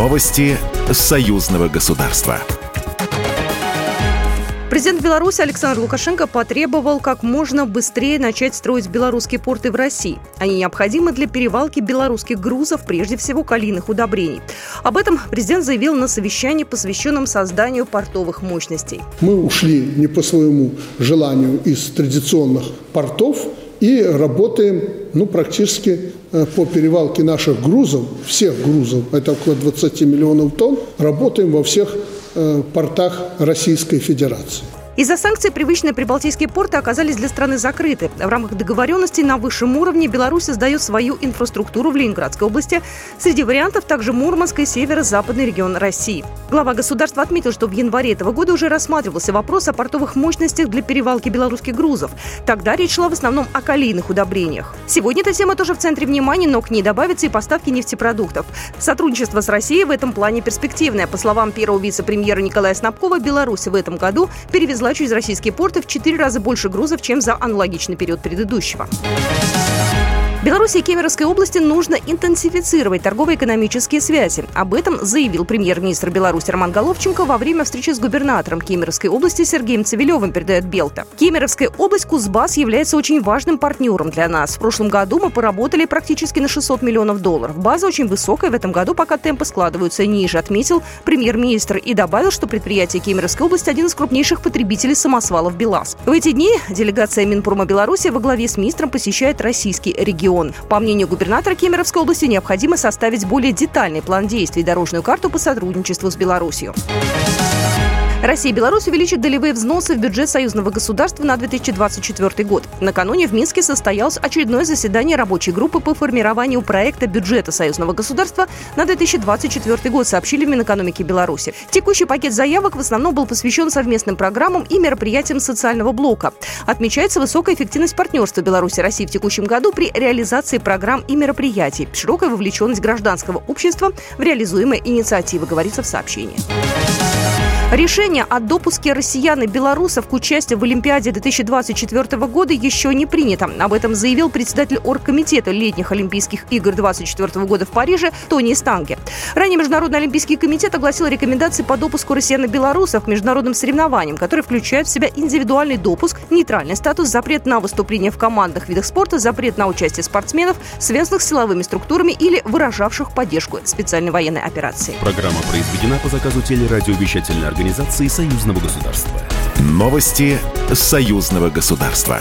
Новости союзного государства. Президент Беларуси Александр Лукашенко потребовал как можно быстрее начать строить белорусские порты в России. Они необходимы для перевалки белорусских грузов, прежде всего калийных удобрений. Об этом президент заявил на совещании, посвященном созданию портовых мощностей. Мы ушли не по своему желанию из традиционных портов и работаем ну, практически э, по перевалке наших грузов, всех грузов, это около 20 миллионов тонн, работаем во всех э, портах Российской Федерации. Из-за санкций привычные прибалтийские порты оказались для страны закрыты. В рамках договоренности на высшем уровне Беларусь создает свою инфраструктуру в Ленинградской области. Среди вариантов также Мурманск и северо-западный регион России. Глава государства отметил, что в январе этого года уже рассматривался вопрос о портовых мощностях для перевалки белорусских грузов. Тогда речь шла в основном о калийных удобрениях. Сегодня эта тема тоже в центре внимания, но к ней добавятся и поставки нефтепродуктов. Сотрудничество с Россией в этом плане перспективное. По словам первого вице-премьера Николая Снабкова, Беларусь в этом году перевезла перевезла через российские порты в 4 раза больше грузов, чем за аналогичный период предыдущего. Беларуси и Кемеровской области нужно интенсифицировать торгово-экономические связи. Об этом заявил премьер-министр Беларуси Роман Головченко во время встречи с губернатором Кемеровской области Сергеем Цивилевым, передает Белта. Кемеровская область Кузбасс является очень важным партнером для нас. В прошлом году мы поработали практически на 600 миллионов долларов. База очень высокая в этом году, пока темпы складываются ниже, отметил премьер-министр и добавил, что предприятие Кемеровской области один из крупнейших потребителей самосвалов БелАЗ. В эти дни делегация Минпрома Беларуси во главе с министром посещает российский регион регион. По мнению губернатора Кемеровской области, необходимо составить более детальный план действий и дорожную карту по сотрудничеству с Беларусью. Россия и Беларусь увеличат долевые взносы в бюджет союзного государства на 2024 год. Накануне в Минске состоялось очередное заседание рабочей группы по формированию проекта бюджета союзного государства на 2024 год, сообщили в Минэкономике Беларуси. Текущий пакет заявок в основном был посвящен совместным программам и мероприятиям социального блока. Отмечается высокая эффективность партнерства Беларуси и России в текущем году при реализации программ и мероприятий, широкая вовлеченность гражданского общества в реализуемые инициативы, говорится в сообщении. Решение о допуске россиян и белорусов к участию в Олимпиаде 2024 года еще не принято. Об этом заявил председатель оргкомитета летних Олимпийских игр 2024 года в Париже Тони Станге. Ранее Международный Олимпийский комитет огласил рекомендации по допуску россиян и белорусов к международным соревнованиям, которые включают в себя индивидуальный допуск, нейтральный статус, запрет на выступление в командных видах спорта, запрет на участие спортсменов, связанных с силовыми структурами или выражавших поддержку специальной военной операции. Программа произведена по заказу телерадиовещательной организации Союзного государства. Новости Союзного государства.